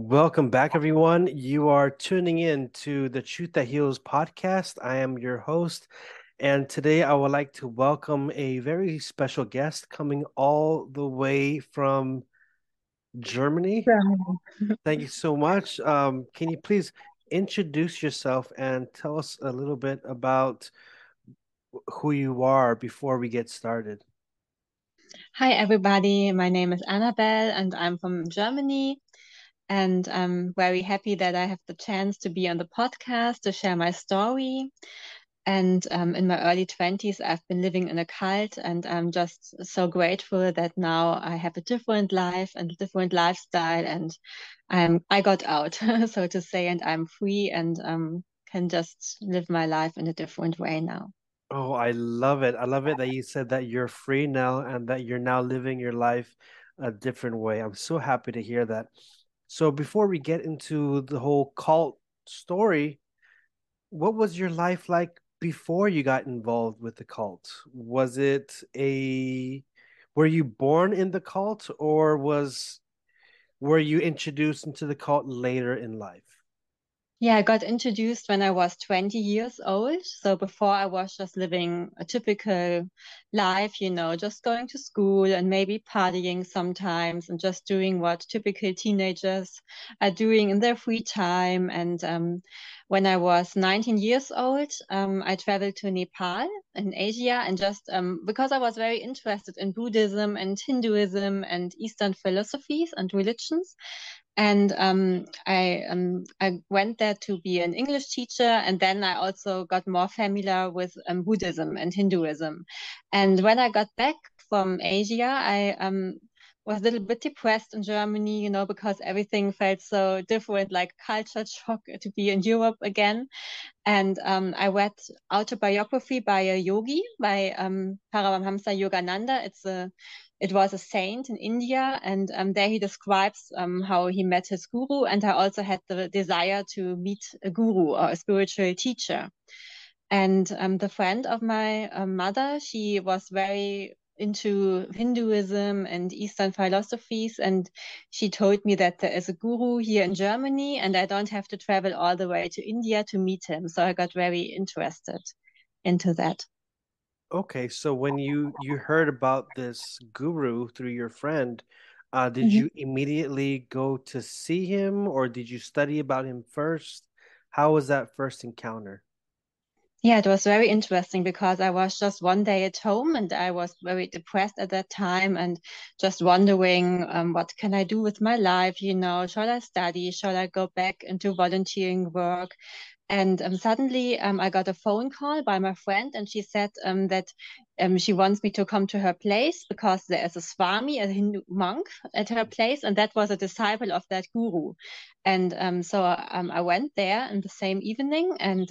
Welcome back, everyone. You are tuning in to the Truth That Heals podcast. I am your host, and today I would like to welcome a very special guest coming all the way from Germany. Thank you so much. Um, can you please introduce yourself and tell us a little bit about who you are before we get started? Hi, everybody. My name is Annabel, and I'm from Germany. And I'm very happy that I have the chance to be on the podcast to share my story. And um, in my early 20s, I've been living in a cult, and I'm just so grateful that now I have a different life and a different lifestyle, and I got out, so to say, and I'm free and um, can just live my life in a different way now. Oh, I love it. I love it that you said that you're free now and that you're now living your life a different way. I'm so happy to hear that. So before we get into the whole cult story, what was your life like before you got involved with the cult? Was it a were you born in the cult or was were you introduced into the cult later in life? Yeah, I got introduced when I was 20 years old. So before I was just living a typical life, you know, just going to school and maybe partying sometimes and just doing what typical teenagers are doing in their free time. And um, when I was 19 years old, um, I traveled to Nepal in Asia and just um, because I was very interested in Buddhism and Hinduism and Eastern philosophies and religions and um, I um, I went there to be an English teacher, and then I also got more familiar with um, Buddhism and Hinduism. And when I got back from Asia, I um, was a little bit depressed in Germany, you know, because everything felt so different, like culture shock to be in Europe again. And um, I read autobiography by a yogi, by um, Paramahansa Yogananda. It's a it was a saint in India, and um, there he describes um, how he met his guru. And I also had the desire to meet a guru or a spiritual teacher. And um, the friend of my uh, mother, she was very into Hinduism and Eastern philosophies. And she told me that there is a guru here in Germany and I don't have to travel all the way to India to meet him. So I got very interested into that. Okay, so when you you heard about this guru through your friend, uh, did mm-hmm. you immediately go to see him, or did you study about him first? How was that first encounter? Yeah, it was very interesting because I was just one day at home and I was very depressed at that time and just wondering um, what can I do with my life? You know, shall I study? Shall I go back into volunteering work? And um, suddenly um, I got a phone call by my friend, and she said um, that um, she wants me to come to her place because there is a Swami, a Hindu monk, at her place, and that was a disciple of that guru. And um, so um, I went there in the same evening, and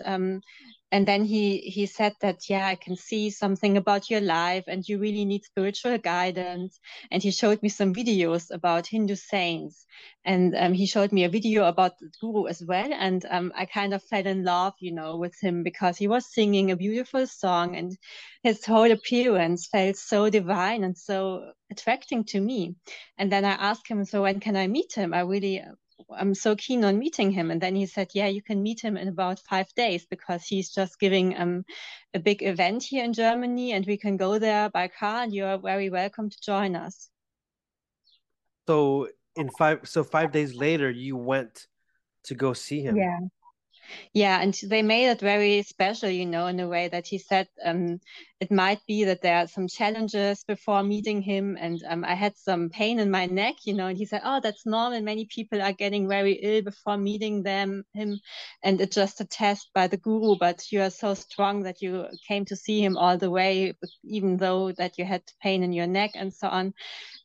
and then he he said that yeah i can see something about your life and you really need spiritual guidance. And he showed me some videos about hindu saints. And um, he showed me a video about the guru as well. And um, i kind of fell in love you know with him because he was singing a beautiful song and his whole appearance felt so divine and so attracting to me. And then i asked him so when can i meet him? I really I'm so keen on meeting him. And then he said, yeah, you can meet him in about five days because he's just giving um, a big event here in Germany and we can go there by car and you're very welcome to join us. So in five, so five days later, you went to go see him. Yeah. Yeah, and they made it very special, you know, in a way that he said um, it might be that there are some challenges before meeting him, and um, I had some pain in my neck, you know, and he said, "Oh, that's normal. Many people are getting very ill before meeting them him, and it's just a test by the guru. But you are so strong that you came to see him all the way, even though that you had pain in your neck and so on."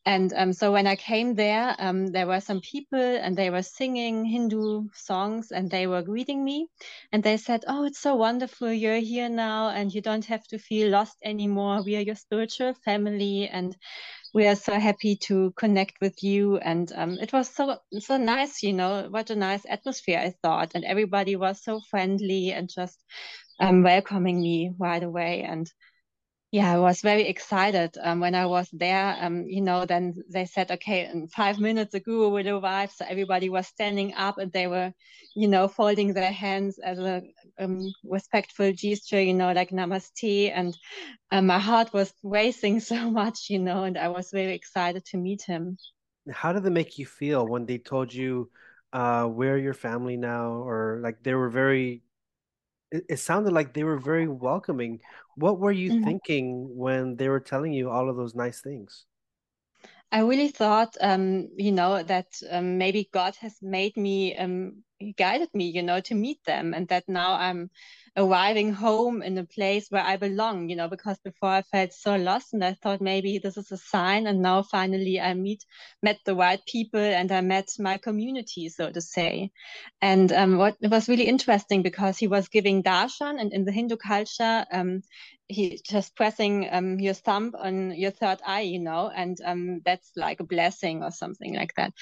And um, so when I came there, um, there were some people and they were singing Hindu songs and they were greeting me. And they said, Oh, it's so wonderful. You're here now and you don't have to feel lost anymore. We are your spiritual family and we are so happy to connect with you. And um, it was so, so nice, you know, what a nice atmosphere, I thought. And everybody was so friendly and just um, welcoming me right away. And Yeah, I was very excited um, when I was there. Um, you know, then they said, okay, in five minutes the guru will arrive. So everybody was standing up and they were, you know, folding their hands as a um, respectful gesture, you know, like namaste. And um, my heart was racing so much, you know, and I was very excited to meet him. How did it make you feel when they told you, uh, we're your family now, or like they were very it, it sounded like they were very welcoming. What were you Mhm. thinking when they were telling you all of those nice things? I really thought, um, you know, that um, maybe God has made me, um, he guided me, you know, to meet them, and that now I'm arriving home in a place where I belong, you know, because before I felt so lost, and I thought maybe this is a sign, and now finally I meet met the right people, and I met my community, so to say. And um, what it was really interesting because he was giving darshan, and in the Hindu culture, um, he just pressing um, your thumb on your third eye, you know, and um, that's like a blessing or something like that.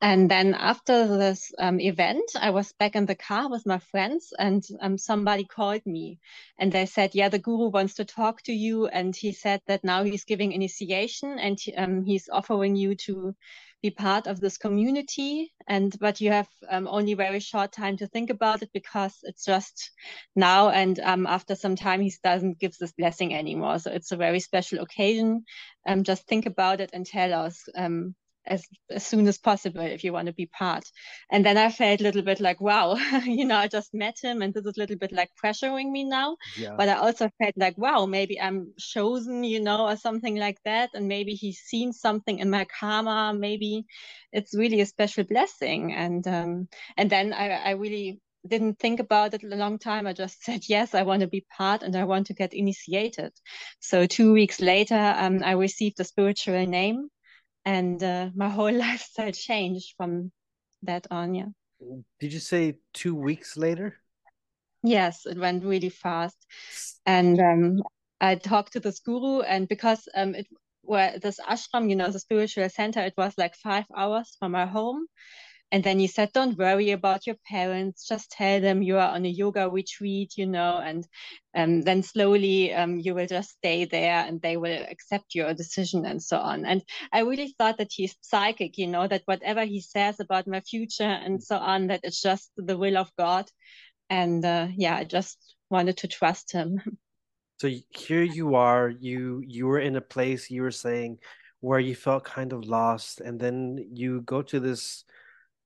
And then after this um, event, I was back in the car with my friends, and um, somebody called me, and they said, "Yeah, the guru wants to talk to you, and he said that now he's giving initiation, and um, he's offering you to." be part of this community. And but you have um, only very short time to think about it because it's just now and um, after some time he doesn't give this blessing anymore. So it's a very special occasion. Um, just think about it and tell us um, as, as soon as possible if you want to be part. And then I felt a little bit like, wow, you know, I just met him and this is a little bit like pressuring me now. Yeah. But I also felt like, wow, maybe I'm chosen, you know, or something like that. And maybe he's seen something in my karma. Maybe it's really a special blessing. And um, and then I, I really didn't think about it a long time. I just said, yes, I want to be part and I want to get initiated. So two weeks later, um, I received a spiritual name and uh, my whole lifestyle changed from that on. Yeah. Did you say two weeks later? Yes, it went really fast. And um, I talked to this guru, and because um, it where this ashram, you know, the spiritual center, it was like five hours from my home. And then he said, Don't worry about your parents. Just tell them you are on a yoga retreat, you know, and um, then slowly um, you will just stay there and they will accept your decision and so on. And I really thought that he's psychic, you know, that whatever he says about my future and so on, that it's just the will of God. And uh, yeah, I just wanted to trust him. So here you are, you you were in a place you were saying where you felt kind of lost, and then you go to this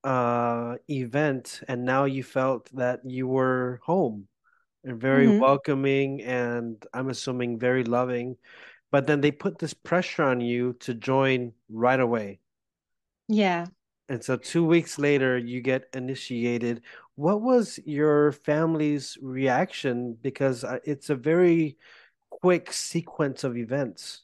uh event and now you felt that you were home and very hmm welcoming and I'm assuming very loving. But then they put this pressure on you to join right away. Yeah. And so two weeks later, you get initiated. What was your family's reaction? Because uh, it's a very quick sequence of events.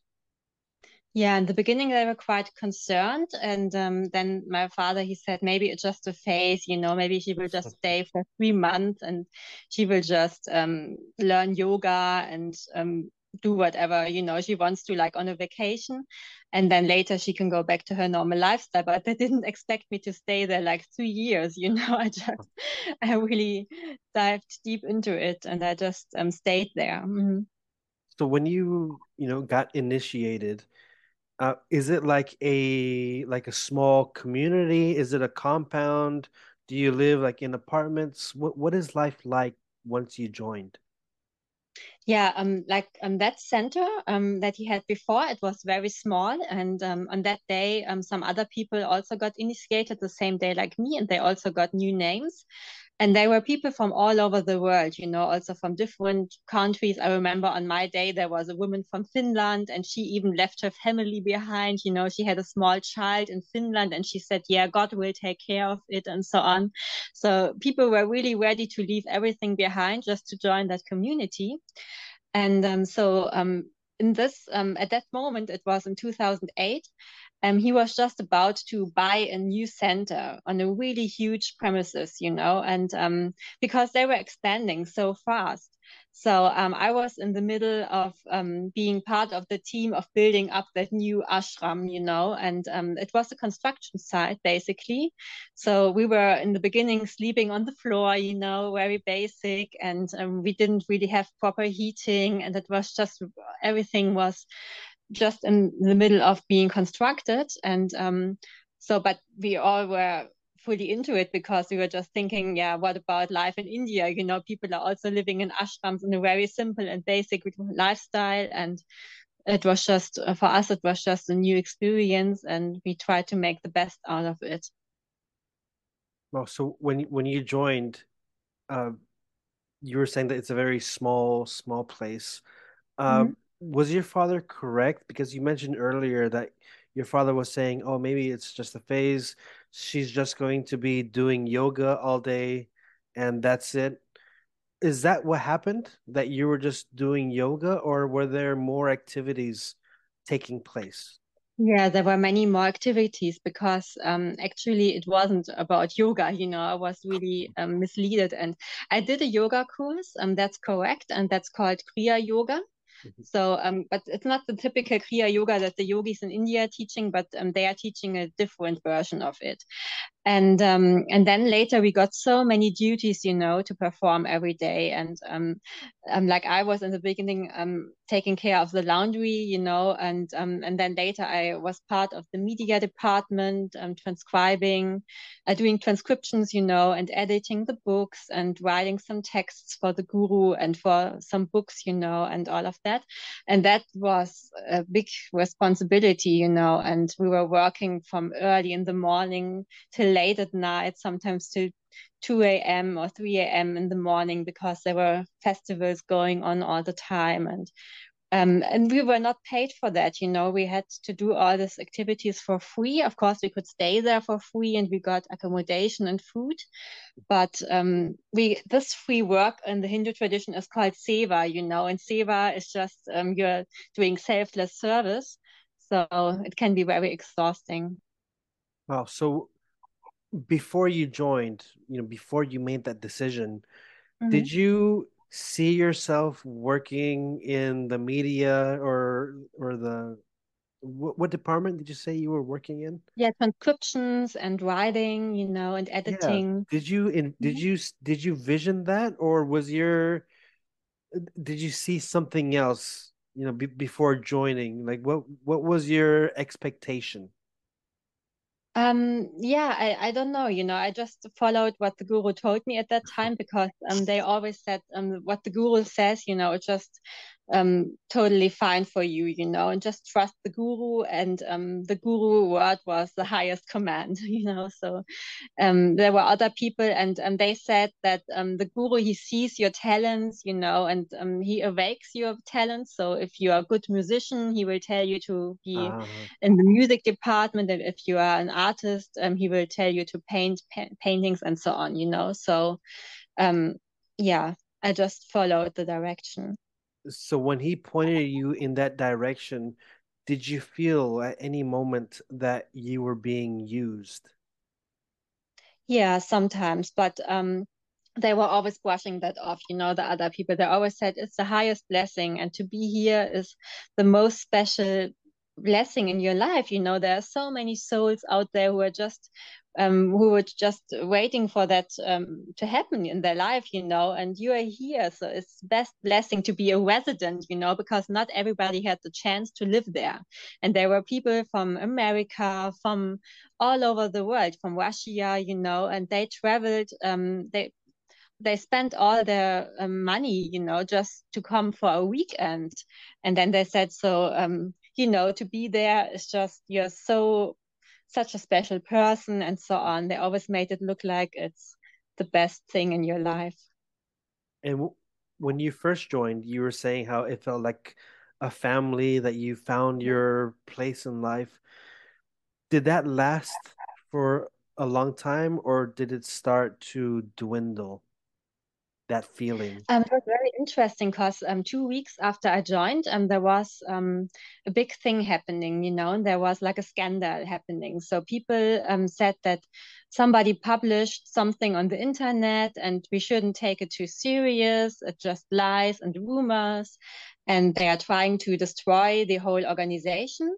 Yeah, in the beginning they were quite concerned, and um, then my father he said maybe it's just a phase, you know, maybe she will just stay for three months and she will just um, learn yoga and um, do whatever you know she wants to, like on a vacation, and then later she can go back to her normal lifestyle. But they didn't expect me to stay there like three years, you know. I just I really dived deep into it, and I just um, stayed there. Mhm. So when you, you know, got initiated, Uh, is it like a like a small community? Is it a compound? Do you live like in apartments? What what is life like once you joined? Yeah, um, like um, that center um, that he had before, it was very small, and um, on that day, um, some other people also got initiated the same day like me, and they also got new names. And there were people from all over the world, you know, also from different countries. I remember on my day, there was a woman from Finland and she even left her family behind. You know, she had a small child in Finland and she said, yeah, God will take care of it and so on. So people were really ready to leave everything behind just to join that community. And um, so um, in this, um, at that moment, it was in 2008 um, he was just about to buy a new center on a really huge premises, you know, and um, because they were expanding so fast. So um, I was in the middle of um, being part of the team of building up that new ashram, you know, and um, it was a construction site basically. So we were in the beginning sleeping on the floor, you know, very basic, and um, we didn't really have proper heating, and it was just everything was just in the middle of being constructed, and um, so but we all were fully into it because we were just thinking, yeah, what about life in India? You know, people are also living in ashrams in a very simple and basic lifestyle. And it was just, for us, it was just a new experience and we tried to make the best out of it. Well, so when, when you joined, uh, you were saying that it's a very small, small place. Um, mm-hmm. Was your father correct? Because you mentioned earlier that your father was saying, "Oh, maybe it's just a phase. She's just going to be doing yoga all day, and that's it." Is that what happened? That you were just doing yoga, or were there more activities taking place? Yeah, there were many more activities because um, actually it wasn't about yoga. You know, I was really um, misleaded, and I did a yoga course. Um, that's correct, and that's called Kriya Yoga. Mm-hmm. So, um, but it's not the typical Kriya Yoga that the yogis in India are teaching, but um, they are teaching a different version of it and um, and then later we got so many duties you know to perform every day. And um, um like i was in the beginning um taking care of the laundry you know and um and then later i was part of the media department um transcribing uh, doing transcriptions you know and editing the books and writing some texts for the guru and for some books you know and all of that. And that was a big responsibility you know and we were working from early in the morning till late at night, sometimes to 2 a.m. or 3 a.m. in the morning because there were festivals going on all the time and um, and we were not paid for that you know we had to do all these activities for free of course we could stay there for free and we got accommodation and food but um, we this free work in the hindu tradition is called seva you know and seva is just um, you're doing selfless service so it can be very exhausting wow so before you joined, you know, before you made that decision, mm-hmm. did you see yourself working in the media or or the what, what department did you say you were working in? Yeah, transcriptions and writing, you know, and editing. Yeah. Did you in did mm-hmm. you did you vision that or was your did you see something else, you know, before joining? Like what what was your expectation? Um, yeah, I, I don't know. You know, I just followed what the guru told me at that time because um, they always said um, what the guru says, you know, just um, totally fine for you, you know, and just trust the guru. And um, the guru word was the highest command, you know. So um, there were other people, and um, they said that um, the guru he sees your talents, you know, and um, he awakes your talents. So if you are a good musician, he will tell you to be uh-huh. in the music department, and if you are an artist, um, he will tell you to paint pa- paintings and so on, you know. So um, yeah, I just followed the direction so when he pointed you in that direction, did you feel at any moment that you were being used? Yeah, sometimes, but um, they were always brushing that off. You know, the other people they always said it's the highest blessing, and to be here is the most special blessing in your life. You know, there are so many souls out there who are just um, who were just waiting for that um, to happen in their life, you know, and you are here. So it's best blessing to be a resident, you know, because not everybody had the chance to live there. And there were people from America, from all over the world, from Russia, you know, and they traveled, um, they they spent all their um, money, you know, just to come for a weekend. And then they said, so, um, you know, to be there is just, you're so such a special person and so on. They always made it look like it's the best thing in your life. And w- when you first joined, you were saying how it felt like a family that you found your place in life. Did that last for a long time or did it start to dwindle? That feeling? Um, it was very interesting because um, two weeks after I joined, um, there was um, a big thing happening, you know, and there was like a scandal happening. So people um, said that somebody published something on the internet and we shouldn't take it too serious. It just lies and rumors. And they are trying to destroy the whole organization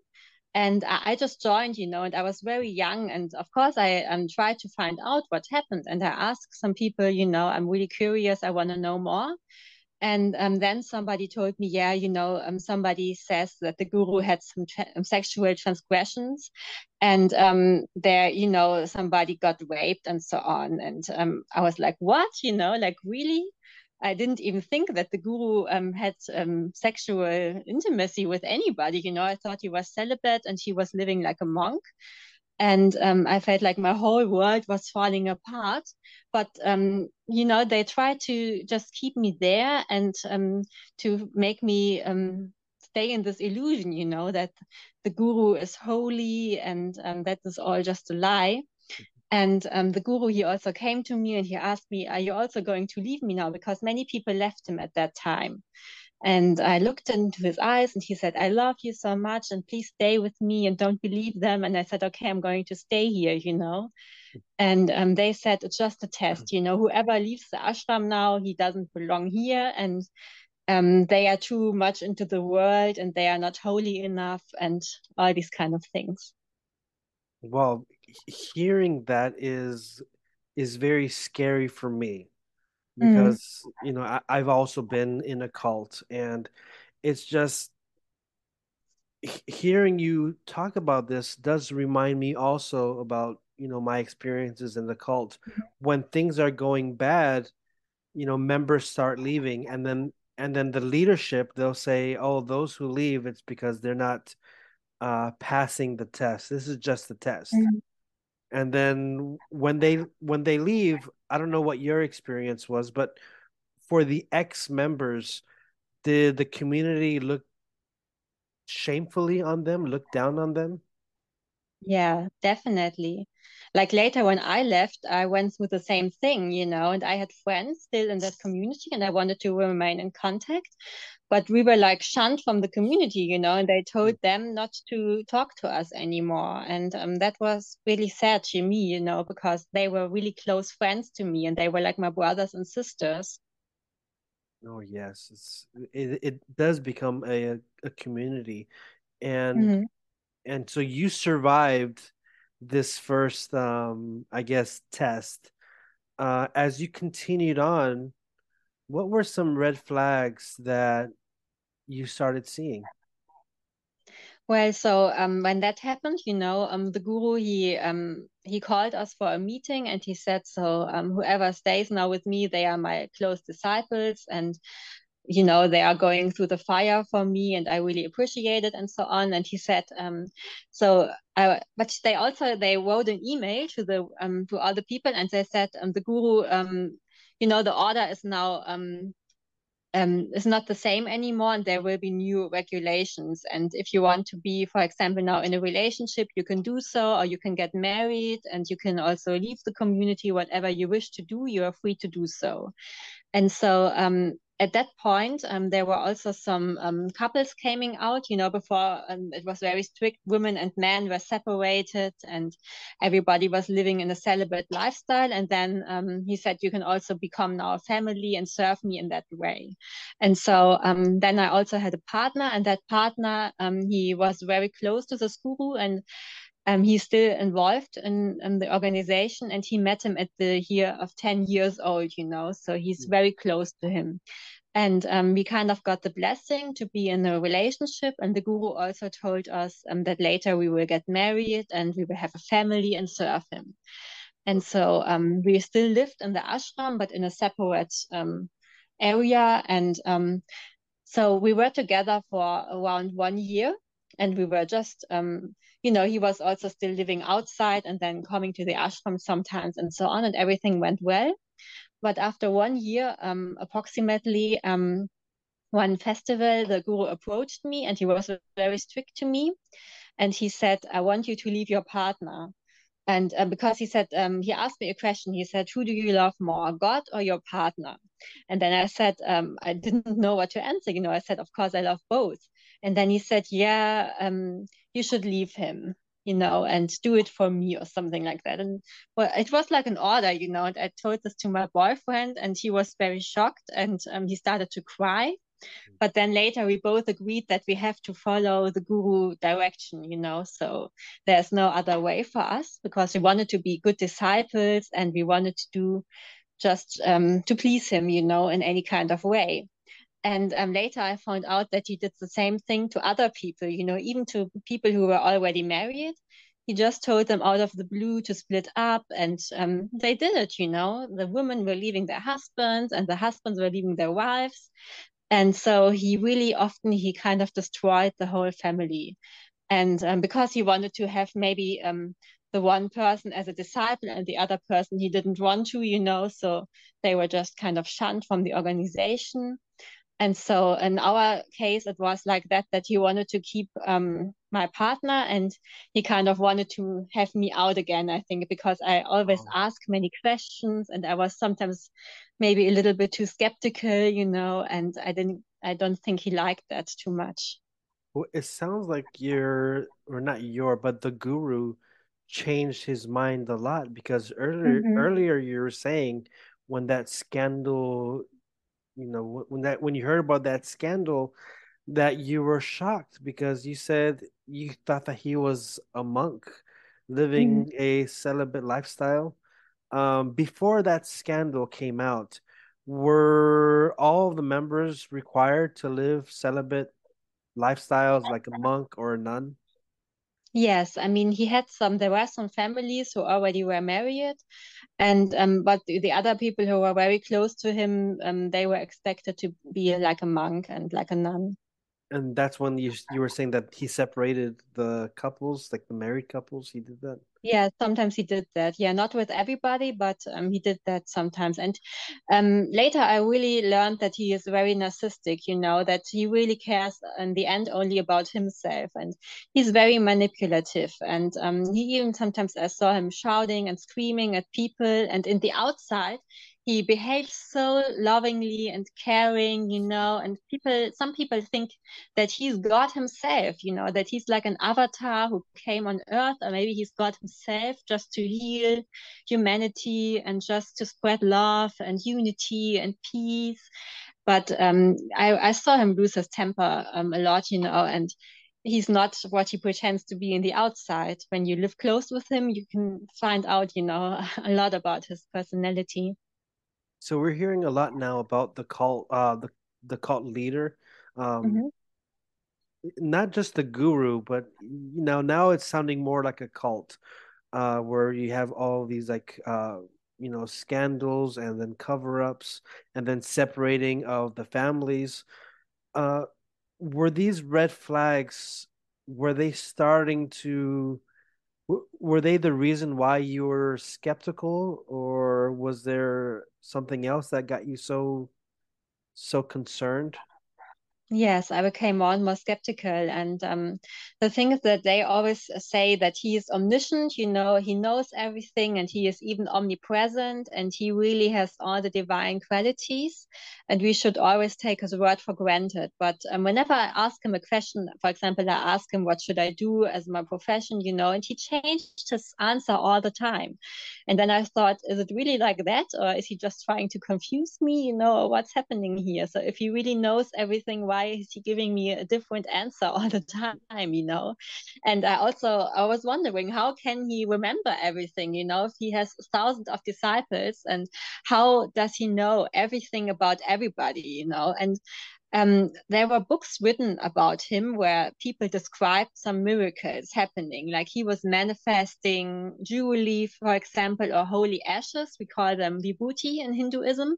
and I, just joined, you know, and I was very young. And of course, I um, tried to find out what happened. And I asked some people, you know, I'm really curious. I want to know more. And um, then somebody told me, yeah, you know, um, somebody says that the guru had some tra- um, sexual transgressions, and um, there, you know, somebody got raped and so on. And um, I was like, what? You know, like really? I didn't even think that the guru um, had um, sexual intimacy with anybody. You know, I thought he was celibate and he was living like a monk. And um, I felt like my whole world was falling apart. But, um, you know, they tried to just keep me there and um, to make me um, stay in this illusion, you know, that the guru is holy and that is all just a lie. And um, the guru, he also came to me and he asked me, Are you also going to leave me now? Because many people left him at that time. And I looked into his eyes and he said, I love you so much and please stay with me and don't believe them. And I said, Okay, I'm going to stay here, you know. And um, they said, It's just a test, you know, whoever leaves the ashram now, he doesn't belong here. And um, they are too much into the world and they are not holy enough and all these kind of things. Well, hearing that is is very scary for me mm-hmm. because mm. you know I, I've also been in a cult and it's just hearing you talk about this does remind me also about you know my experiences in the cult mm-hmm. when things are going bad you know members start leaving and then and then the leadership they'll say oh those who leave it's because they're not uh passing the test this is just the test mm-hmm and then when they when they leave i don't know what your experience was but for the ex members did the community look shamefully on them look down on them? Yeah definitely like later when i left i went through the same thing you know and i had friends still in that community and i wanted to remain in contact. But we were like shunned from the community you know and they told them not to talk to us anymore. And um, that was really sad to me you know because they were really close friends to me and they were like my brothers and sisters. Oh yes. It's it, it does become a a community. And mm-hmm. and so you survived this first um i guess test uh as you continued on what were some red flags that you started seeing? Well, so um, when that happened, you know, um, the guru he um, he called us for a meeting and he said, so um, whoever stays now with me, they are my close disciples, and you know they are going through the fire for me, and I really appreciate it, and so on. And he said, um, so I, but they also they wrote an email to the um, to all the people, and they said um, the guru um, you know the order is now um, um, is not the same anymore and there will be new regulations and if you want to be for example now in a relationship you can do so or you can get married and you can also leave the community whatever you wish to do you are free to do so and so um, at that point, um, there were also some um, couples coming out. You know, before um, it was very strict. Women and men were separated, and everybody was living in a celibate lifestyle. And then um, he said, "You can also become now a family and serve me in that way." And so um, then I also had a partner, and that partner um, he was very close to the guru, and um, he's still involved in, in, the organization and he met him at the year of 10 years old you know so he's mm. very close to him. And um, we kind of got the blessing to be in a relationship and the guru also told us um, that later we will get married and we will have a family and serve him. And so um, we still lived in the ashram but in a separate um, area and um, so we were together for around one year and we were just um, you know he was also still living outside and then coming to the ashram sometimes and so on and everything went well. But after one year um, approximately um, one festival the guru approached me and he was very strict to me. And he said i want you to leave your partner. And uh, because he said um, he asked me a question. He said who do you love more god or your partner? And then i said um, i didn't know what to answer. You know i said of course i love both and then he said yeah um, you should leave him you know and do it for me or something like that. And well it was like an order you know and i told this to my boyfriend and he was very shocked and um, he started to cry. But then later we both agreed that we have to follow the guru direction you know so there's no other way for us because we wanted to be good disciples and we wanted to do just um, to please him you know in any kind of way and um, later i found out that he did the same thing to other people you know even to people who were already married. He just told them out of the blue to split up and um, they did it you know. The women were leaving their husbands and the husbands were leaving their wives. And so he really often he kind of destroyed the whole family. And um, because he wanted to have maybe um, the one person as a disciple and the other person he didn't want to you know so they were just kind of shunned from the organization and so in our case it was like that that he wanted to keep um, my partner and he kind of wanted to have me out again i think because i always oh. ask many questions and i was sometimes maybe a little bit too skeptical you know and i didn't i don't think he liked that too much well it sounds like you're or not your but the guru changed his mind a lot because earlier mm-hmm. earlier you were saying when that scandal you know when that when you heard about that scandal that you were shocked because you said you thought that he was a monk living mm-hmm. a celibate lifestyle um, before that scandal came out were all the members required to live celibate lifestyles like a monk or a nun Yes, I mean he had some. There were some families who already were married, and um, but the, the other people who were very close to him, um, they were expected to be like a monk and like a nun. And that's when you you were saying that he separated the couples, like the married couples. He did that. Yeah, sometimes he did that. Yeah, not with everybody, but um, he did that sometimes. And um, later, I really learned that he is very narcissistic. You know that he really cares in the end only about himself, and he's very manipulative. And um, he even sometimes I saw him shouting and screaming at people, and in the outside, he behaves so lovingly and caring, you know, and people, some people think that he's God himself, you know, that he's like an avatar who came on earth, or maybe he's God himself just to heal humanity and just to spread love and unity and peace. But um, I, I saw him lose his temper um, a lot, you know, and he's not what he pretends to be in the outside. When you live close with him, you can find out, you know, a lot about his personality. So we're hearing a lot now about the cult, uh, the the cult leader, um, mm-hmm. not just the guru, but you know now it's sounding more like a cult, uh, where you have all these like uh, you know scandals and then cover ups and then separating of the families. Uh, were these red flags? Were they starting to? were they the reason why you were skeptical or was there something else that got you so so concerned Yes, I became more and more skeptical. And um, the thing is that they always say that he is omniscient, you know, he knows everything and he is even omnipresent and he really has all the divine qualities. And we should always take his word for granted. But um, whenever I ask him a question, for example, I ask him, What should I do as my profession, you know, and he changed his answer all the time. And then I thought, Is it really like that? Or is he just trying to confuse me, you know, what's happening here? So if he really knows everything, why why is he giving me a different answer all the time you know? And i also i was wondering how can he remember everything you know? If he has thousands of disciples and how does he know everything about everybody you know? And um, there were books written about him where people described some miracles happening, like he was manifesting jewelry, for example, or holy ashes. We call them vibhuti in Hinduism,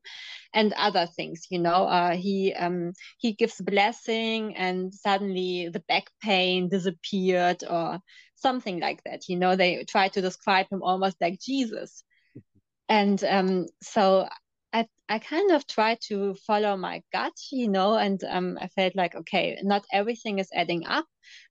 and other things. You know, uh, he um, he gives blessing, and suddenly the back pain disappeared, or something like that. You know, they try to describe him almost like Jesus, and um, so I I kind of tried to follow my gut, you know, and um, I felt like okay, not everything is adding up,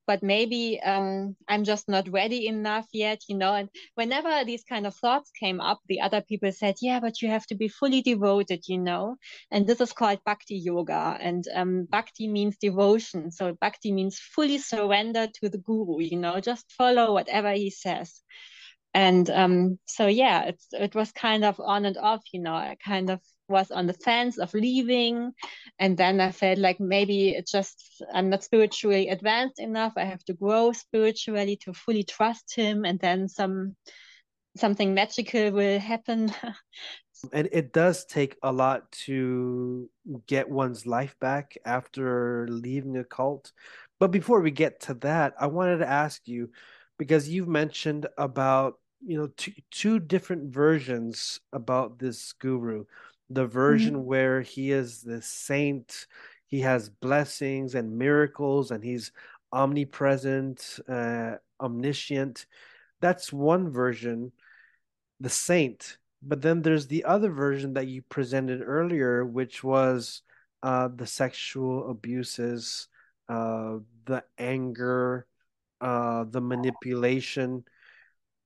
but maybe um, I'm just not ready enough yet, you know. And whenever these kind of thoughts came up, the other people said, yeah, but you have to be fully devoted, you know. And this is called bhakti yoga, and um, bhakti means devotion, so bhakti means fully surrender to the guru, you know, just follow whatever he says and um, so yeah it's it was kind of on and off you know i kind of was on the fence of leaving. And then i felt like maybe it's just i'm not spiritually advanced enough. I have to grow spiritually to fully trust him. And then some something magical will happen. And it does take a lot to get one's life back after leaving a cult. But before we get to that i wanted to ask you because you've mentioned about you know two, two different versions about this guru. The version mm-hmm. where he is the saint he has blessings and miracles and he's omnipresent uh, omniscient. That's one version the saint. But then there's the other version that you presented earlier which was uh, the sexual abuses uh, the anger uh, the manipulation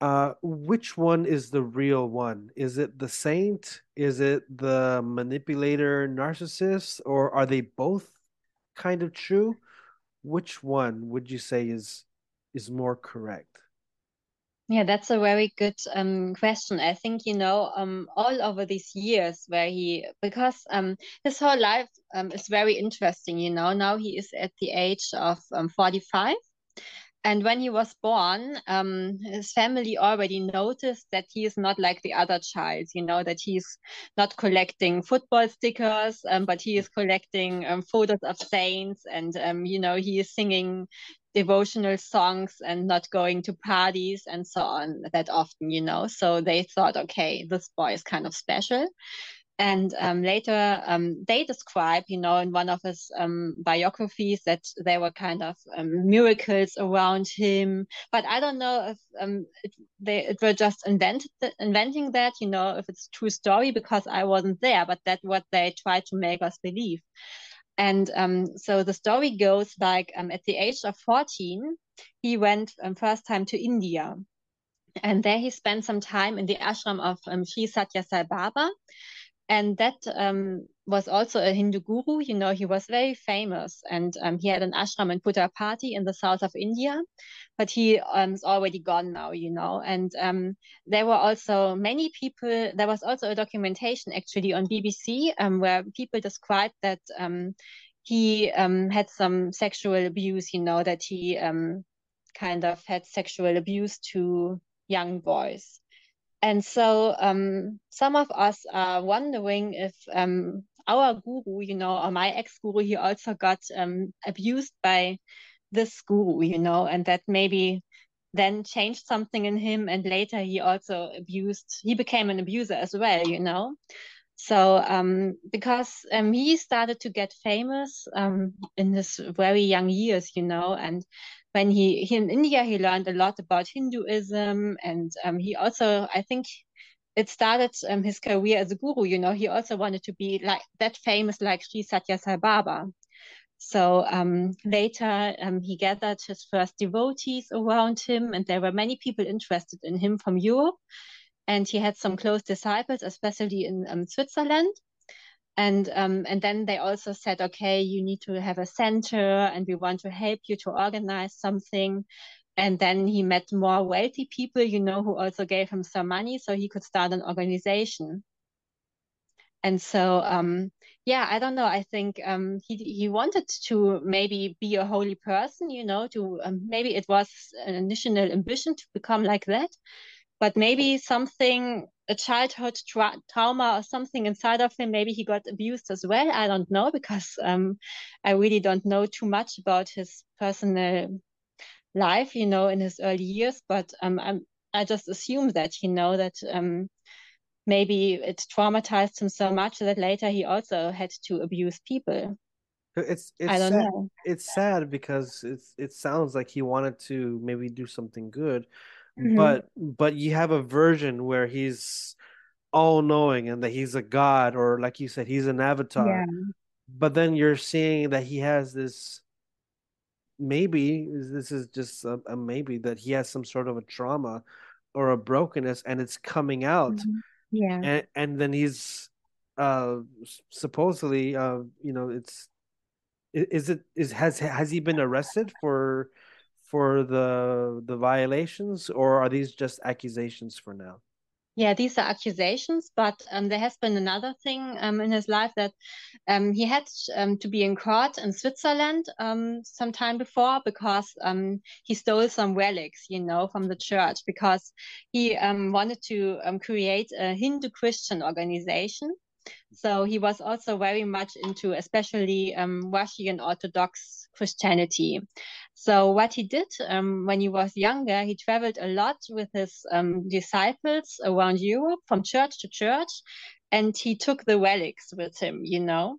uh, which one is the real one? Is it the saint? Is it the manipulator narcissist? Or are they both kind of true? Which one would you say is is more correct? Yeah, that's a very good um, question. I think, you know, um, all over these years where he, because um, his whole life um, is very interesting, you know, now he is at the age of um, 45 and when he was born, um, his family already noticed that he is not like the other child, you know, that he's not collecting football stickers, um, but he is collecting um, photos of saints and, um, you know, he is singing devotional songs and not going to parties and so on that often, you know. So they thought, okay, this boy is kind of special. And um, later, um, they describe, you know, in one of his um, biographies that there were kind of um, miracles around him. But I don't know if um, it, they it were just invented inventing that, you know, if it's true story because I wasn't there. But that's what they try to make us believe. And um, so the story goes like at the age of 14, he went first time to India. And there he spent some time in the ashram of Sri Sathya Sai Baba and that um, was also a Hindu guru. You know, he was very famous, and um, he had an ashram in Puttaparthi in the south of India, but he um, is already gone now. You know, and um, there were also many people. There was also a documentation actually on BBC um, where people described that um, he had some sexual abuse. You know, that he kind of had sexual abuse to young boys. And so um, some of us are wondering if um, our guru, you know, or my ex-guru, he also got um, abused by this guru, you know, and that maybe then changed something in him. And later he also abused, he became an abuser as well, you know. So um, because um, he started to get famous um, in his very young years, you know, and when he, he in India, he learned a lot about Hinduism, and um, he also, I think, it started um, his career as a guru. You know, he also wanted to be like that famous, like Sri Sathya Sai Baba. So um, later, he gathered his first devotees around him, and there were many people interested in him from Europe. And he had some close disciples, especially in um, Switzerland. And um, and then they also said okay you need to have a center and we want to help you to organize something. And then he met more wealthy people you know who also gave him some money so he could start an organization. And so um, yeah i don't know. I think um, he he wanted to maybe be a holy person you know to um, maybe it was an initial ambition to become like that but maybe something a childhood tra trauma or something inside of him maybe he got abused as well i don't know because um, i really don't know too much about his personal life you know in his early years but um, I'm, i just assume that you know that um, maybe it traumatized him so much that later he also had to abuse people it's it's I don't sad. know. It's sad because it's it sounds like he wanted to maybe do something good, Mm-hmm. But but you have a version where he's all knowing and that he's a god or like you said he's an avatar Yeah. but then you're seeing that he has this maybe this is just a, a maybe that he has some sort of a trauma or a brokenness and it's coming out Mhm. Yeah. and and then he's uh supposedly uh you know it's is it is has has he been arrested for for the the violations or are these just accusations for now Yeah, these are accusations, but um, there has been another thing um, in his life that um, he had um, to be in court in Switzerland um, some time before because um, he stole some relics, you know, from the church because he wanted to create a Hindu Christian organization. So he was also very much into, especially Russian Orthodox Christianity. So what he did um, when he was younger, he traveled a lot with his um, disciples around Europe from church to church, and he took the relics with him, you know.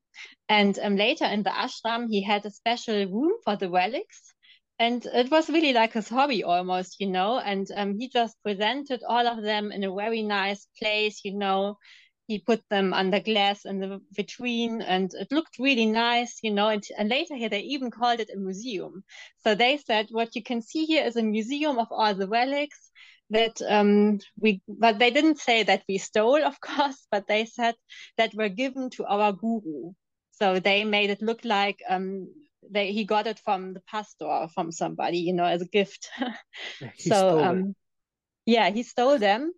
And um, later in the ashram, he had a special room for the relics. And it was really like his hobby almost, you know. And um, he just presented all of them in a very nice place, you know he put them under glass in the vitrine and it looked really nice, you know. And, and later here they even called it a museum. So they said what you can see here is a museum of all the relics that um we but they didn't say that we stole, of course, but they said that were given to our guru. So they made it look like um they he got it from the pastor from somebody, you know, as a gift. he so stole it um yeah, he stole them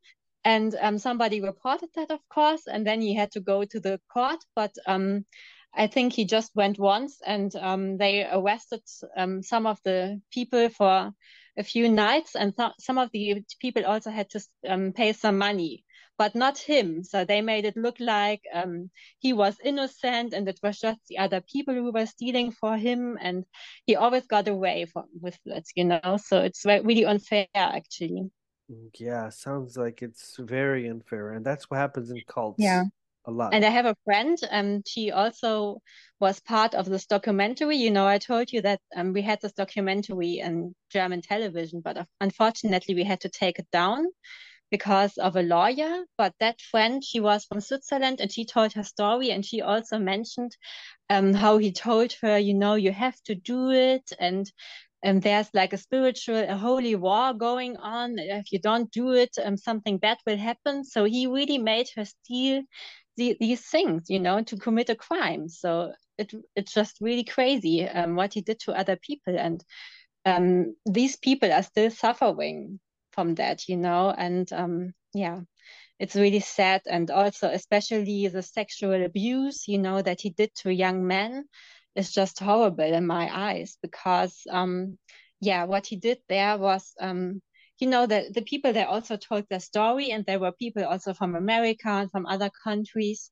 and um, somebody reported that, of course, and then he had to go to the court. But um, I think he just went once, and um, they arrested um, some of the people for a few nights, and th- some of the people also had to um, pay some money, but not him. So they made it look like um, he was innocent, and it was just the other people who were stealing for him, and he always got away with it, you know. So it's really unfair, actually. Yeah, sounds like it's very unfair, and that's what happens in cults. Yeah. a lot. And I have a friend, and she also was part of this documentary. You know, I told you that um, we had this documentary in German television, but unfortunately, we had to take it down because of a lawyer. But that friend, she was from Switzerland, and she told her story, and she also mentioned um, how he told her, you know, you have to do it, and and there's like a spiritual, a holy war going on. If you don't do it, um, something bad will happen. So he really made her steal the, these things, you know, to commit a crime. So it it's just really crazy um, what he did to other people, and um, these people are still suffering from that, you know, and um, yeah. It's really sad, and also especially the sexual abuse, you know, that he did to young men is just horrible in my eyes because um yeah what he did there was um you know the the people they also told their story and there were people also from america and from other countries.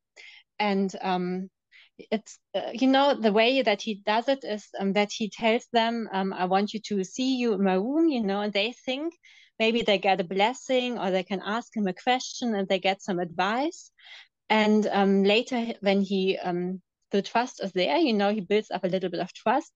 And um it's uh, you know the way that he does it is um, that he tells them um, i want you to see you in my room you know and they think maybe they get a blessing or they can ask him a question and they get some advice. And um, later when he um, the trust is there, you know, he builds up a little bit of trust.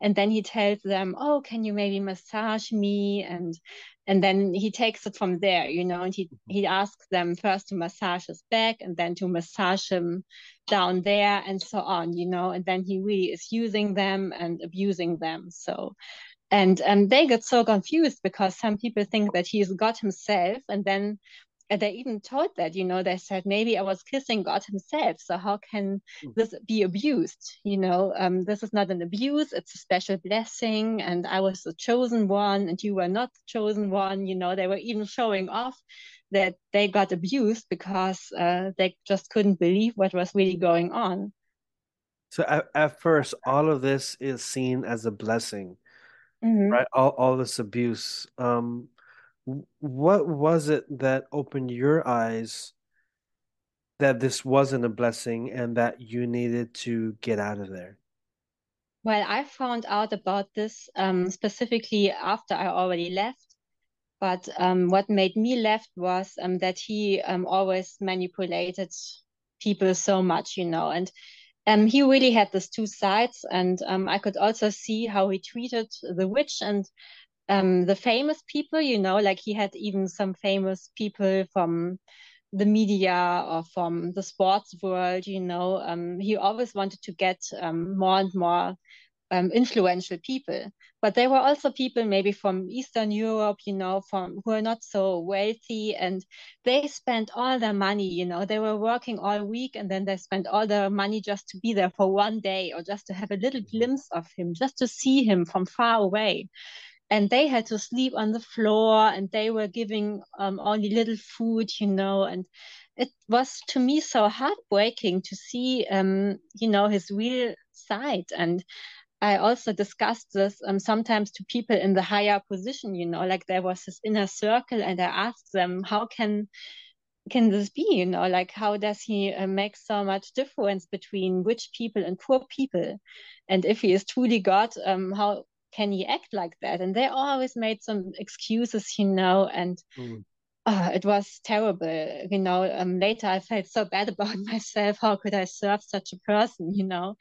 And then he tells them, Oh, can you maybe massage me? And and then he takes it from there, you know, and he, he asks them first to massage his back and then to massage him down there and so on, you know, and then he really is using them and abusing them. So and um, they get so confused because some people think that he's God himself, and then and they even told that you know they said maybe i was kissing god himself so how can this be abused you know um, this is not an abuse it's a special blessing and i was the chosen one and you were not the chosen one you know they were even showing off that they got abused because uh, they just couldn't believe what was really going on So at, at first, all of this is seen as a blessing, mm-hmm. right? All all this abuse. Um, what was it that opened your eyes that this wasn't a blessing and that you needed to get out of there? Well, I found out about this um, specifically after I already left. But um, what made me left was um, that he um, always manipulated people so much, you know, and um, he really had these two sides. And um, I could also see how he treated the witch and um, the famous people, you know, like he had even some famous people from the media or from the sports world. You know, um, he always wanted to get um, more and more um, influential people. But there were also people maybe from Eastern Europe, you know, from who are not so wealthy, and they spent all their money. You know, they were working all week, and then they spent all their money just to be there for one day, or just to have a little glimpse of him, just to see him from far away. And they had to sleep on the floor, and they were giving um, only little food, you know, and it was to me so heartbreaking to see um, you know his real side and I also discussed this um, sometimes to people in the higher position, you know, like there was this inner circle, and I asked them, how can can this be, you know, like how does he uh, make so much difference between rich people and poor people, and if he is truly God, um, how can he act like that? And they always made some excuses, you know, and. Mm. Uh, it was terrible, you know. Um, later, I felt so bad about myself. How could I serve such a person, you know?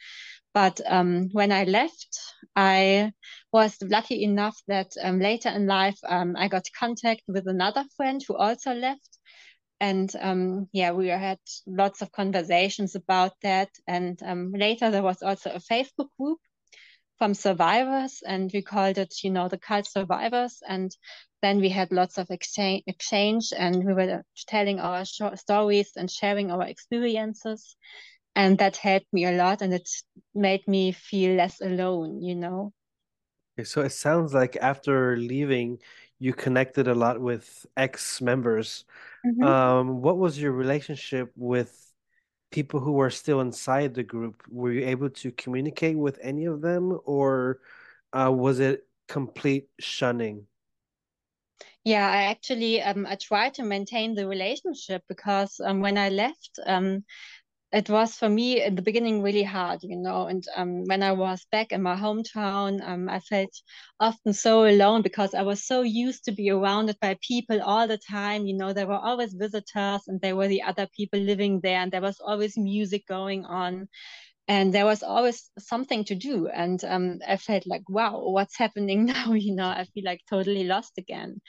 But um, when I left, I was lucky enough that um, later in life um, I got contact with another friend who also left. And um, yeah, we had lots of conversations about that. And um, later there was also a Facebook group from survivors, and we called it, you know, the cult survivors. And then we had lots of exchange, exchange and we were telling our stories and sharing our experiences and that helped me a lot and it made me feel less alone you know okay, so it sounds like after leaving you connected a lot with ex members mm-hmm. um, what was your relationship with people who were still inside the group were you able to communicate with any of them or uh, was it complete shunning? Yeah i actually um, i tried to maintain the relationship because um, when i left um, it was for me in the beginning really hard, you know. And um, when I was back in my hometown, um, I felt often so alone because I was so used to be surrounded by people all the time. You know, there were always visitors and there were the other people living there, and there was always music going on. And there was always something to do. And um, I felt like, wow, what's happening now? You know, I feel like totally lost again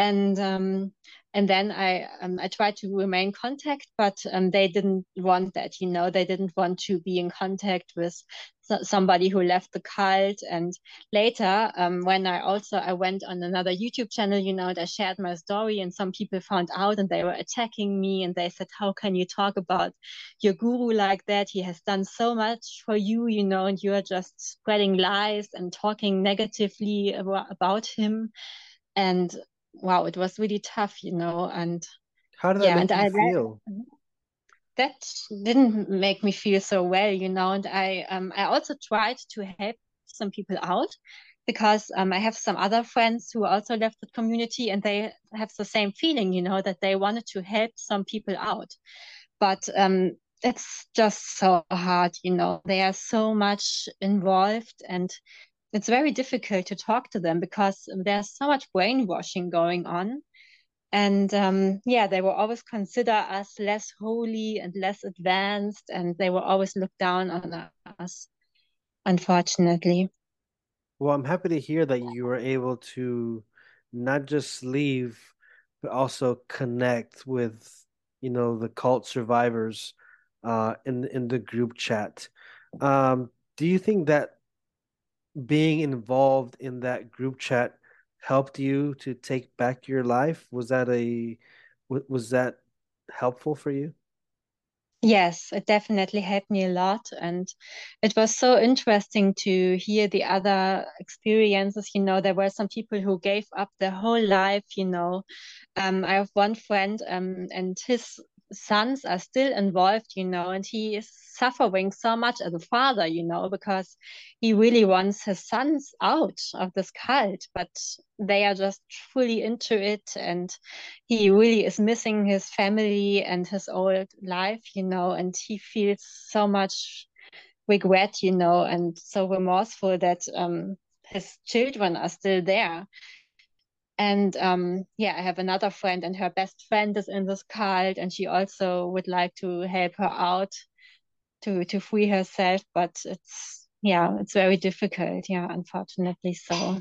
and um, and then I um, I tried to remain contact, but um, they didn't want that. You know, they didn't want to be in contact with somebody who left the cult. And later, um, when I also I went on another YouTube channel, you know, and I shared my story, and some people found out, and they were attacking me, and they said, "How can you talk about your guru like that? He has done so much for you, you know, and you are just spreading lies and talking negatively about him." And wow, it was really tough, you know. And how did that yeah, make you I, feel? That didn't make me feel so well, you know. And I um I also tried to help some people out because um, I have some other friends who also left the community and they have the same feeling, you know, that they wanted to help some people out. But um, it's just so hard, you know, they are so much involved and it's very difficult to talk to them because there's so much brainwashing going on. And um, yeah they will always consider us less holy and less advanced and they will always look down on us unfortunately. Well i'm happy to hear that you were able to not just leave but also connect with you know the cult survivors uh in in the group chat. Um do you think that being involved in that group chat helped you to take back your life? Was that a was that helpful for you? Yes, it definitely helped me a lot. And it was so interesting to hear the other experiences. You know, there were some people who gave up their whole life, you know. Um, I have one friend, um, and his sons are still involved, you know, and he is suffering so much as a father, you know, because he really wants his sons out of this cult, but they are just fully into it. And he really is missing his family and his old life, you know, and he feels so much regret, you know, and so remorseful that um, his children are still there. And um, yeah, I have another friend, and her best friend is in this cult, and she also would like to help her out to to free herself. But it's yeah, it's very difficult. Yeah, unfortunately so. Mm.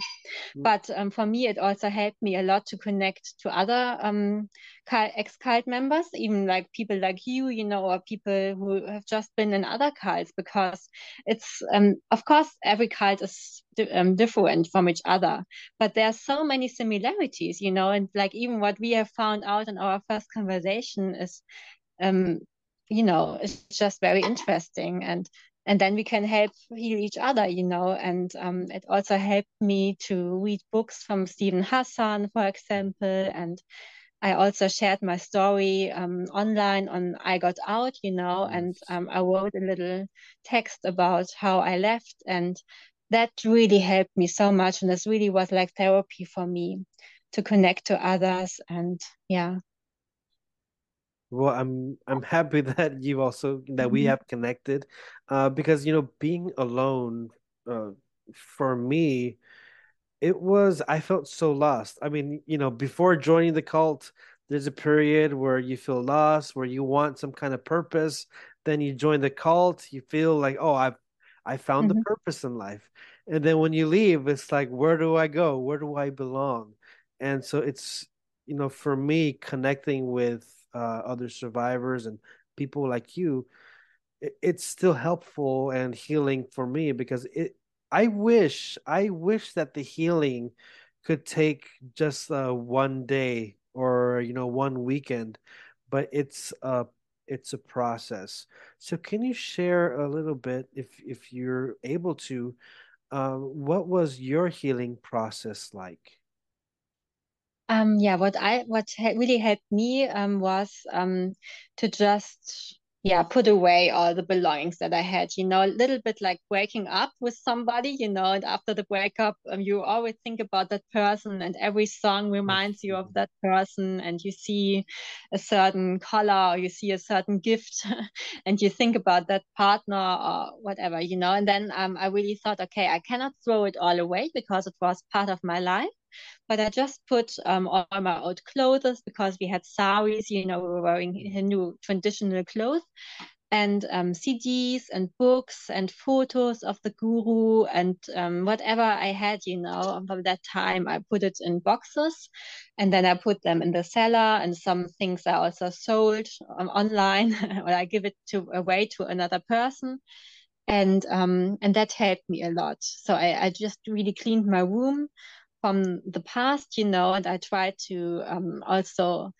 But um, for me, it also helped me a lot to connect to other um, ex cult members, even like people like you, you know, or people who have just been in other cults, because it's, um, of course, every cult is um, different from each other, but there are so many similarities, you know, and like even what we have found out in our first conversation is, um, you know, it's just very interesting and and then we can help heal each other, you know. And um, it also helped me to read books from Steven Hassan, for example. And I also shared my story um, online on I Got Out, you know, and um, I wrote a little text about how I left. And that really helped me so much. And this really was like therapy for me to connect to others. And yeah. Well, I'm I'm happy that you also that we mm-hmm. have connected, uh, because you know being alone, uh, for me, it was I felt so lost. I mean, you know, before joining the cult, there's a period where you feel lost, where you want some kind of purpose. Then you join the cult, you feel like, oh, I've I found mm-hmm. the purpose in life. And then when you leave, it's like, where do I go? Where do I belong? And so it's, you know, for me, connecting with uh, other survivors and people like you, it, it's still helpful and healing for me because it. I wish, I wish that the healing could take just uh, one day or you know one weekend, but it's a it's a process. So can you share a little bit, if if you're able to, uh, what was your healing process like? Um, yeah, what I what really helped me um, was um, to just yeah put away all the belongings that I had. You know, a little bit like breaking up with somebody. You know, and after the breakup, um, you always think about that person, and every song reminds you of that person, and you see a certain color or you see a certain gift, and you think about that partner or whatever. You know, and then um, I really thought, okay, I cannot throw it all away because it was part of my life but I just put um, all my old clothes because we had saris, you know, we were wearing Hindu traditional clothes, and um, CDs and books and photos of the guru and um, whatever I had, you know, from that time, I put it in boxes and then I put them in the cellar. And some things I also sold um, online or I give it to away to another person. And um, and that helped me a lot. So I, I just really cleaned my room from the past, you know, and I try to um, also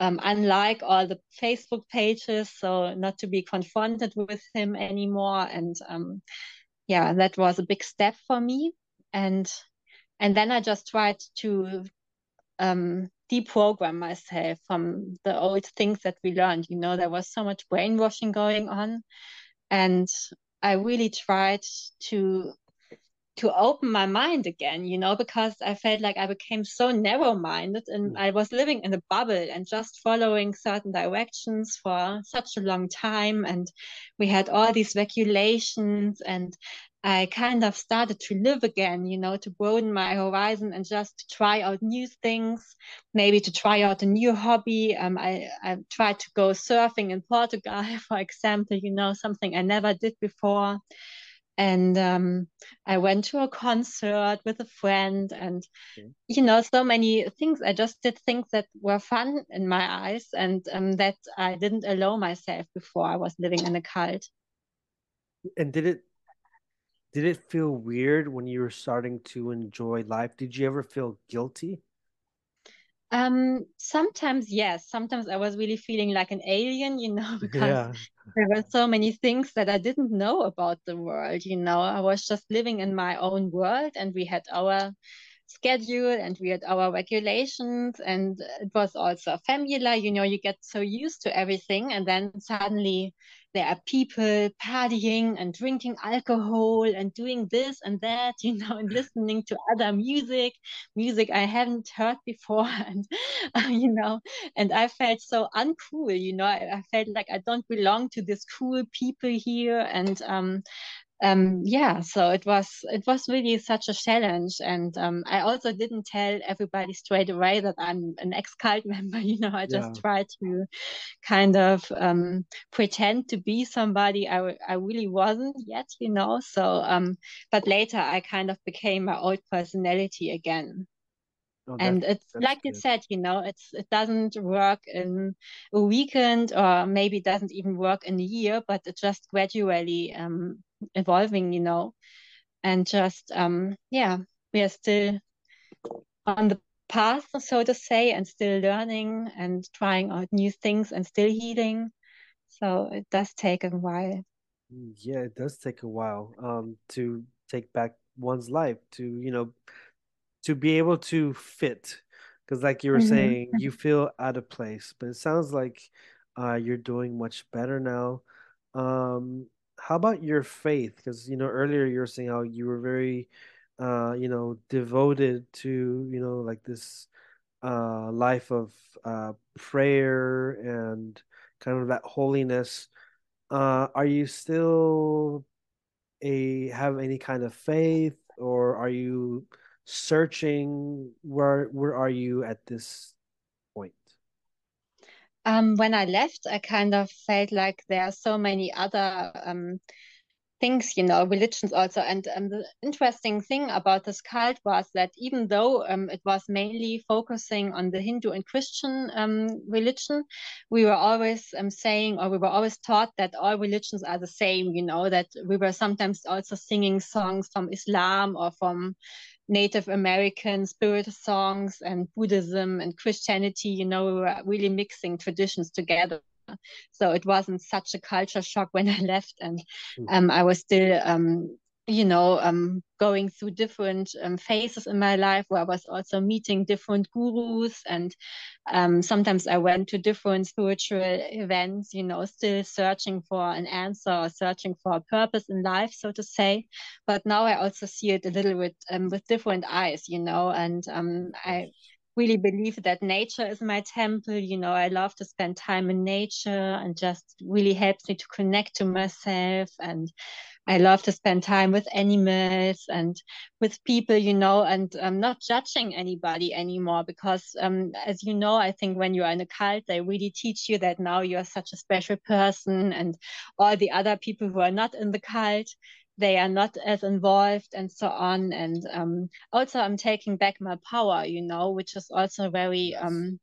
um, unlike all the Facebook pages, so not to be confronted with him anymore. And um, yeah, that was a big step for me. And and then I just tried to um, deprogram myself from the old things that we learned. You know, there was so much brainwashing going on, and I really tried to to open my mind again, you know, because I felt like I became so narrow minded and mm. I was living in a bubble and just following certain directions for such a long time. And we had all these regulations and I kind of started to live again, you know, to broaden my horizon and just try out new things, maybe to try out a new hobby. Um, I, I tried to go surfing in Portugal, for example, you know, something I never did before and um, I went to a concert with a friend, and okay. you know, so many things. I just did things that were fun in my eyes, and um, that I didn't allow myself before I was living in a cult. And did it did it feel weird when you were starting to enjoy life? Did you ever feel guilty? Um, sometimes yes. Sometimes I was really feeling like an alien, you know, because yeah. there were so many things that I didn't know about the world. You know, I was just living in my own world, and we had our schedule and we had our regulations and it was also a familiar you know you get so used to everything and then suddenly there are people partying and drinking alcohol and doing this and that, you know, and listening to other music, music I haven't heard before, and uh, you know, and I felt so uncool, you know, I, I, felt like I don't belong to this cool people here, and um, um, yeah, so it was it was really such a challenge, and um, I also didn't tell everybody straight away that I'm an ex-cult member. You know, I just Yeah. tried to kind of um, pretend to be somebody I I really wasn't yet. You know, so um, but later I kind of became my old personality again. Oh, And it's like you good. said, you know, it's it doesn't work in a weekend or maybe doesn't even work in a year, but it just gradually um evolving, you know, and just um yeah, we are still on the path, so to say, and still learning and trying out new things and still healing. So it does take a while. Mm, Yeah, it does take a while um to take back one's life to, you know, to be able to fit. Because like you were hmm saying, you feel out of place, but it sounds like uh you're doing much better now. Um, how about your faith? Because you know, earlier you were saying how you were very uh, you know, devoted to, you know, like this uh life of uh prayer and kind of that holiness. Uh, are you still a have any kind of faith, or are you searching? Where where are you at this? Um, when I left, I kind of felt like there are so many other um things, you know, religions also. And um, the interesting thing about this cult was that even though um, it was mainly focusing on the Hindu and Christian um, religion, we were always um, saying, or we were always taught that all religions are the same, you know, that we were sometimes also singing songs from Islam or from Native American spirit songs and Buddhism and Christianity, you know, we were really mixing traditions together. So it wasn't such a culture shock when I left, and um, I was still, um, you know, um, going through different um, phases in my life where I was also meeting different gurus, and um, sometimes I went to different spiritual events, you know, still searching for an answer or searching for a purpose in life, so to say. But now I also see it a little bit um, with different eyes, you know, and um, I really believe that nature is my temple. You know, I love to spend time in nature and just really helps me to connect to myself. And I love to spend time with animals and with people, you know, and I'm not judging anybody anymore because, um, as you know, I think when you are in a cult, they really teach you that now you are such a special person and all the other people who are not in the cult they are not as involved and so on. And um, also i'm taking back my power you know which is also very um,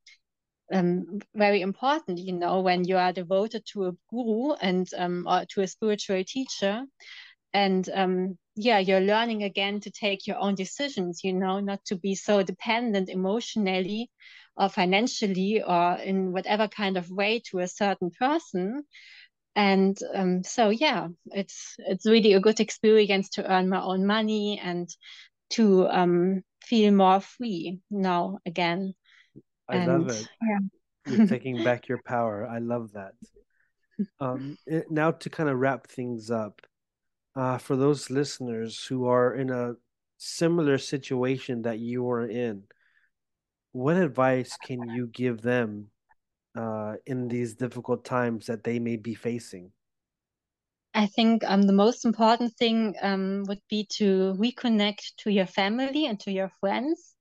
um, very important you know when you are devoted to a guru and um, or to a spiritual teacher. And um, yeah you're learning again to take your own decisions you know not to be so dependent emotionally or financially or in whatever kind of way to a certain person and um, so yeah, it's it's really a good experience to earn my own money and to um, feel more free now again. I love And it. You're taking back your power. I love that. Um, it- now to kind of wrap things up, uh, for those listeners who are in a similar situation that you are in, what advice can you give them uh, in these difficult times that they may be facing? I think um, the most important thing um, would be to reconnect to your family and to your friends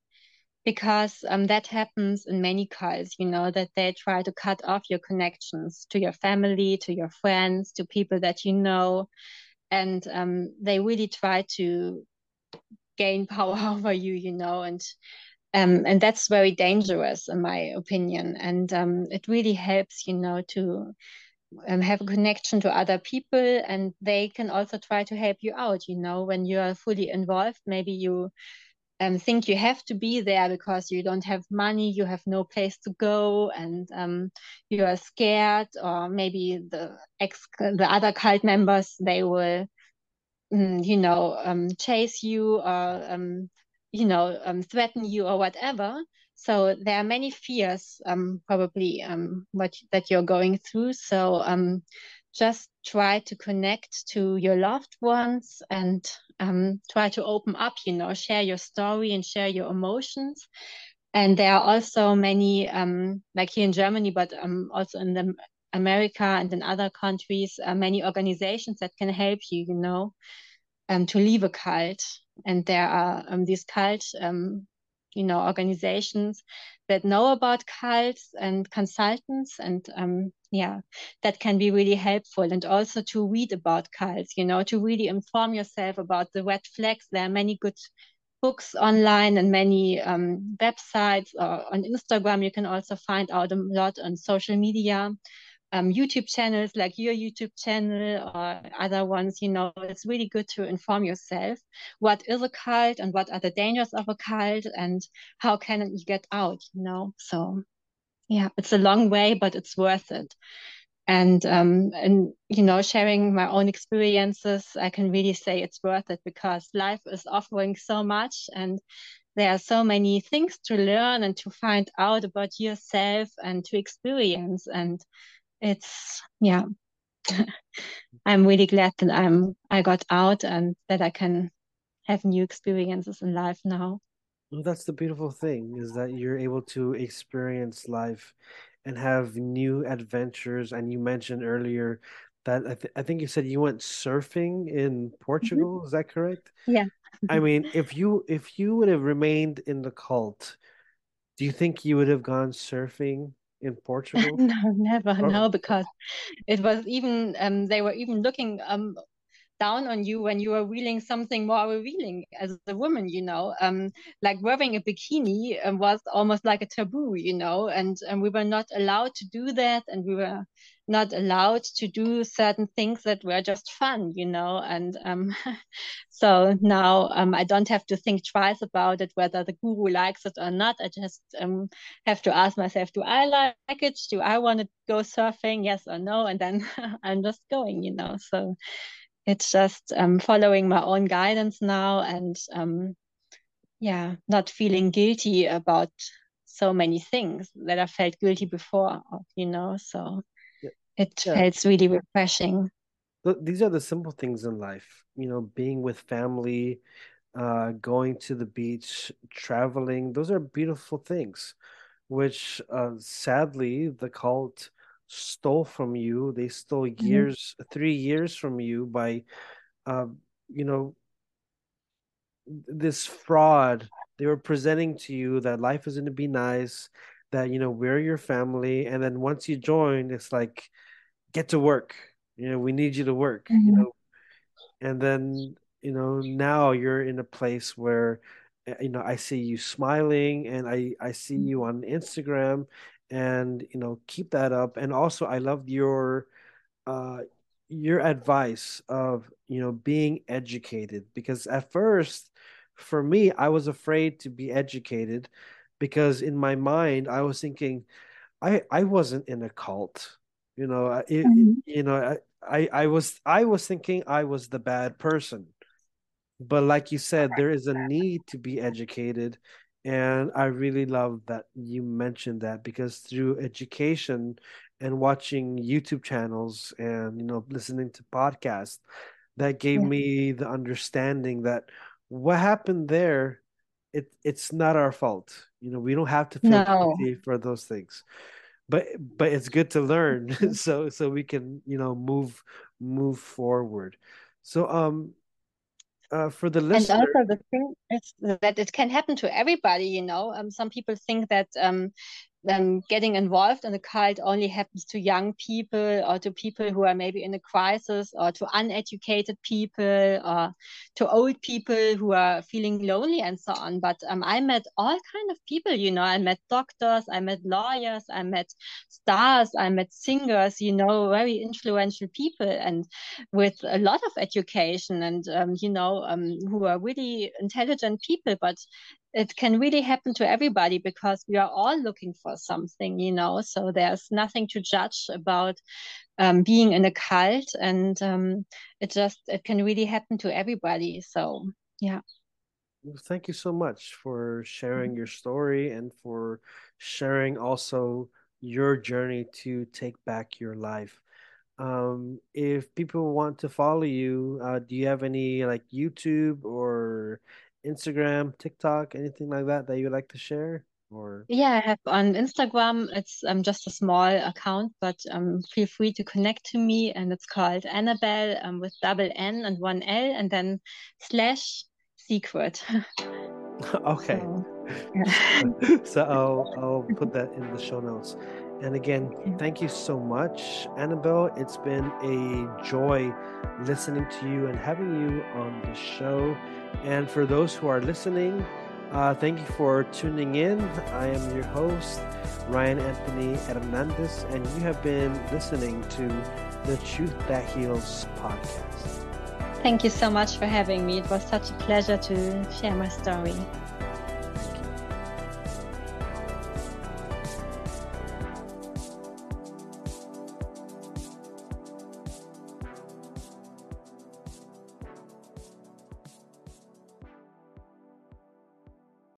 because um, that happens in many cults, you know, that they try to cut off your connections to your family, to your friends, to people that you know. And um, they really try to gain power over you, you know, and um, and that's very dangerous in my opinion. And um, it really helps, you know, to um, have a connection to other people, and they can also try to help you out. You know, when you are fully involved, maybe you um, think you have to be there because you don't have money, you have no place to go, and um, you are scared, or maybe the ex the other cult members they will mm, you know, um, chase you or, um, you know, um, threaten you or whatever. So there are many fears, um, probably, um, what that you're going through. So, um, just try to connect to your loved ones and, um, try to open up, you know, share your story and share your emotions. And there are also many, um, like here in Germany, but um, also in the America and in other countries, uh, many organizations that can help you, you know, um, to leave a cult. And there are um, these cult, um, you know, organizations that know about cults and consultants and um, yeah that can be really helpful and also to read about cults you know to really inform yourself about the red flags. There are many good books online and many um, websites or on instagram. You can also find out a lot on social media um, YouTube channels like your YouTube channel or other ones, you know, it's really good to inform yourself what is a cult and what are the dangers of a cult and how can you get out, you know. So yeah, it's a long way, but it's worth it. And um, and you know, sharing my own experiences, I can really say it's worth it because life is offering so much and there are so many things to learn and to find out about yourself and to experience and it's yeah. I'm really glad that i'm i got out and that i can have new experiences in life now. Well that's the beautiful thing is that you're able to experience life and have new adventures. And you mentioned earlier that I, th- I think you said you went surfing in Portugal mm-hmm. is that correct? Yeah. I mean if you if you would have remained in the cult do you think you would have gone surfing in Portugal? no, never, or... no, because it was even um, they were even looking um down on you when you were wearing something more revealing as a woman, you know. Um, like wearing a bikini um, was almost like a taboo, you know, and, and we were not allowed to do that, and we were not allowed to do certain things that were just fun, you know. And um, so now um, I don't have to think twice about it whether the guru likes it or not. I just um, have to ask myself, do I like it? Do I want to go surfing? Yes or no? And then I'm just going, you know. So it's just um, following my own guidance now and um, yeah not feeling guilty about so many things that i felt guilty before you know so yeah. it yeah. felt really refreshing these are the simple things in life you know being with family uh, going to the beach traveling those are beautiful things which uh, sadly the cult stole from you. They stole mm-hmm. years, mm-hmm. three years from you by, uh, you know, this fraud. They were presenting to you that life is going to be nice, that you know we're your family, and then once you join, it's like, get to work. You know, we need you to work. Mm-hmm. You know, and then you know now you're in a place where eh, you know I see you smiling and I I see you mm-hmm. on Instagram and you know keep that up. And also i loved your uh your advice of you know being educated because at first for me i was afraid to be educated because in my mind i was thinking i i wasn't in a cult you know it, mm-hmm. you know I, I was i was thinking i was the bad person. But like you said there is a need to be educated and I really love that you mentioned that because through education and watching YouTube channels and you know listening to podcasts, that gave yeah. me the understanding that what happened there, it it's not our fault. You know, we don't have to feel no. guilty for those things. But but it's good to learn so so we can, you know, move move forward. So um uh, for the listener. And also the thing is that it can happen to everybody. You know, um, some people think that um, um, getting involved in a cult only happens to young people or to people who are maybe in a crisis or to uneducated people or to old people who are feeling lonely and so on. But um, I met all kind of people, you know, I met doctors, I met lawyers, I met stars, I met singers, you know, very influential people and with a lot of education and, um, you know, um, who are really intelligent people, but it can really happen to everybody because we are all looking for something, you know. So there's nothing to judge about um, being in a cult, and um, it just it can really happen to everybody. So yeah. Well, thank you so much for sharing mm-hmm. your story and for sharing also your journey to take back your life. Um, if people want to follow you, uh, do you have any like YouTube or Instagram, TikTok, anything like that that you would like to share? or yeah i have on instagram it's um, just a small account but um, feel free to connect to me and it's called Annabel um, with double n and one l and then slash secret okay so, yeah. so I'll, I'll put that in the show notes and again thank you so much Annabel it's been a joy listening to you and having you on the show and for those who are listening uh, thank you for tuning in. I am your host, Ryan Anthony Hernandez, and you have been listening to the Truth That Heals podcast. Thank you so much for having me. It was such a pleasure to share my story.